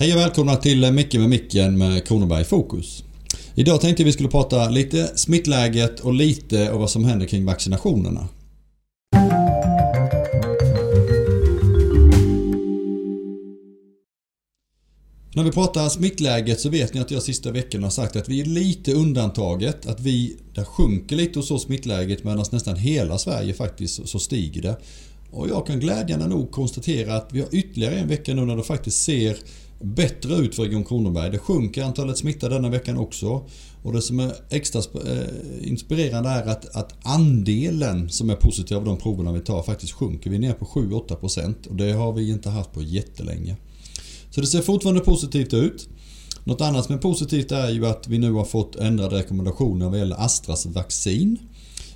Hej och välkomna till Micke med micken med Kronoberg i fokus. Idag tänkte vi skulle prata lite smittläget och lite om vad som händer kring vaccinationerna. När vi pratar smittläget så vet ni att jag sista veckan har sagt att vi är lite undantaget. Att vi, där sjunker lite hos oss smittläget medan nästan hela Sverige faktiskt så stiger det. Och jag kan glädjande nog konstatera att vi har ytterligare en vecka nu när det faktiskt ser bättre ut för Region Kronoberg. Det sjunker antalet smittade denna veckan också. Och det som är extra eh, inspirerande är att, att andelen som är positiv av de proverna vi tar faktiskt sjunker. Vi är nere på 7-8% och det har vi inte haft på jättelänge. Så det ser fortfarande positivt ut. Något annat som är positivt är ju att vi nu har fått ändrade rekommendationer vad gäller Astras vaccin.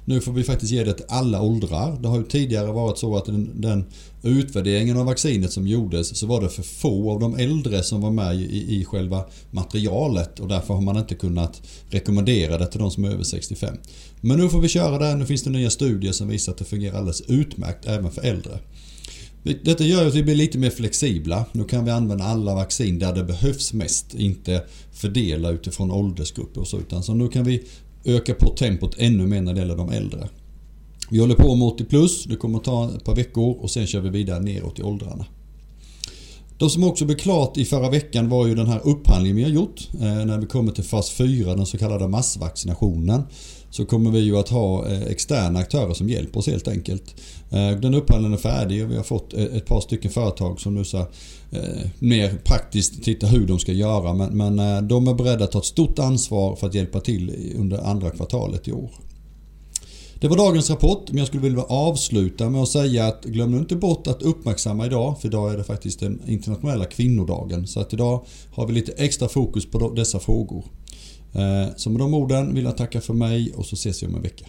Nu får vi faktiskt ge det till alla åldrar. Det har ju tidigare varit så att den, den utvärderingen av vaccinet som gjordes så var det för få av de äldre som var med i, i själva materialet och därför har man inte kunnat rekommendera det till de som är över 65. Men nu får vi köra det. Nu finns det nya studier som visar att det fungerar alldeles utmärkt även för äldre. Detta gör att vi blir lite mer flexibla. Nu kan vi använda alla vaccin där det behövs mest. Inte fördela utifrån åldersgrupper och så. Utan så nu kan vi öka på tempot ännu mer när det gäller de äldre. Vi håller på med 80 plus, det kommer ta ett par veckor och sen kör vi vidare neråt i åldrarna. De som också blev klart i förra veckan var ju den här upphandlingen vi har gjort. Eh, när vi kommer till fas 4, den så kallade massvaccinationen. Så kommer vi ju att ha eh, externa aktörer som hjälper oss helt enkelt. Eh, den upphandlingen är färdig och vi har fått ett par stycken företag som nu ska mer praktiskt titta hur de ska göra. Men, men de är beredda att ta ett stort ansvar för att hjälpa till under andra kvartalet i år. Det var dagens rapport men jag skulle vilja avsluta med att säga att glöm nu inte bort att uppmärksamma idag för idag är det faktiskt den internationella kvinnodagen. Så att idag har vi lite extra fokus på dessa frågor. Eh, så med de orden vill jag tacka för mig och så ses vi om en vecka.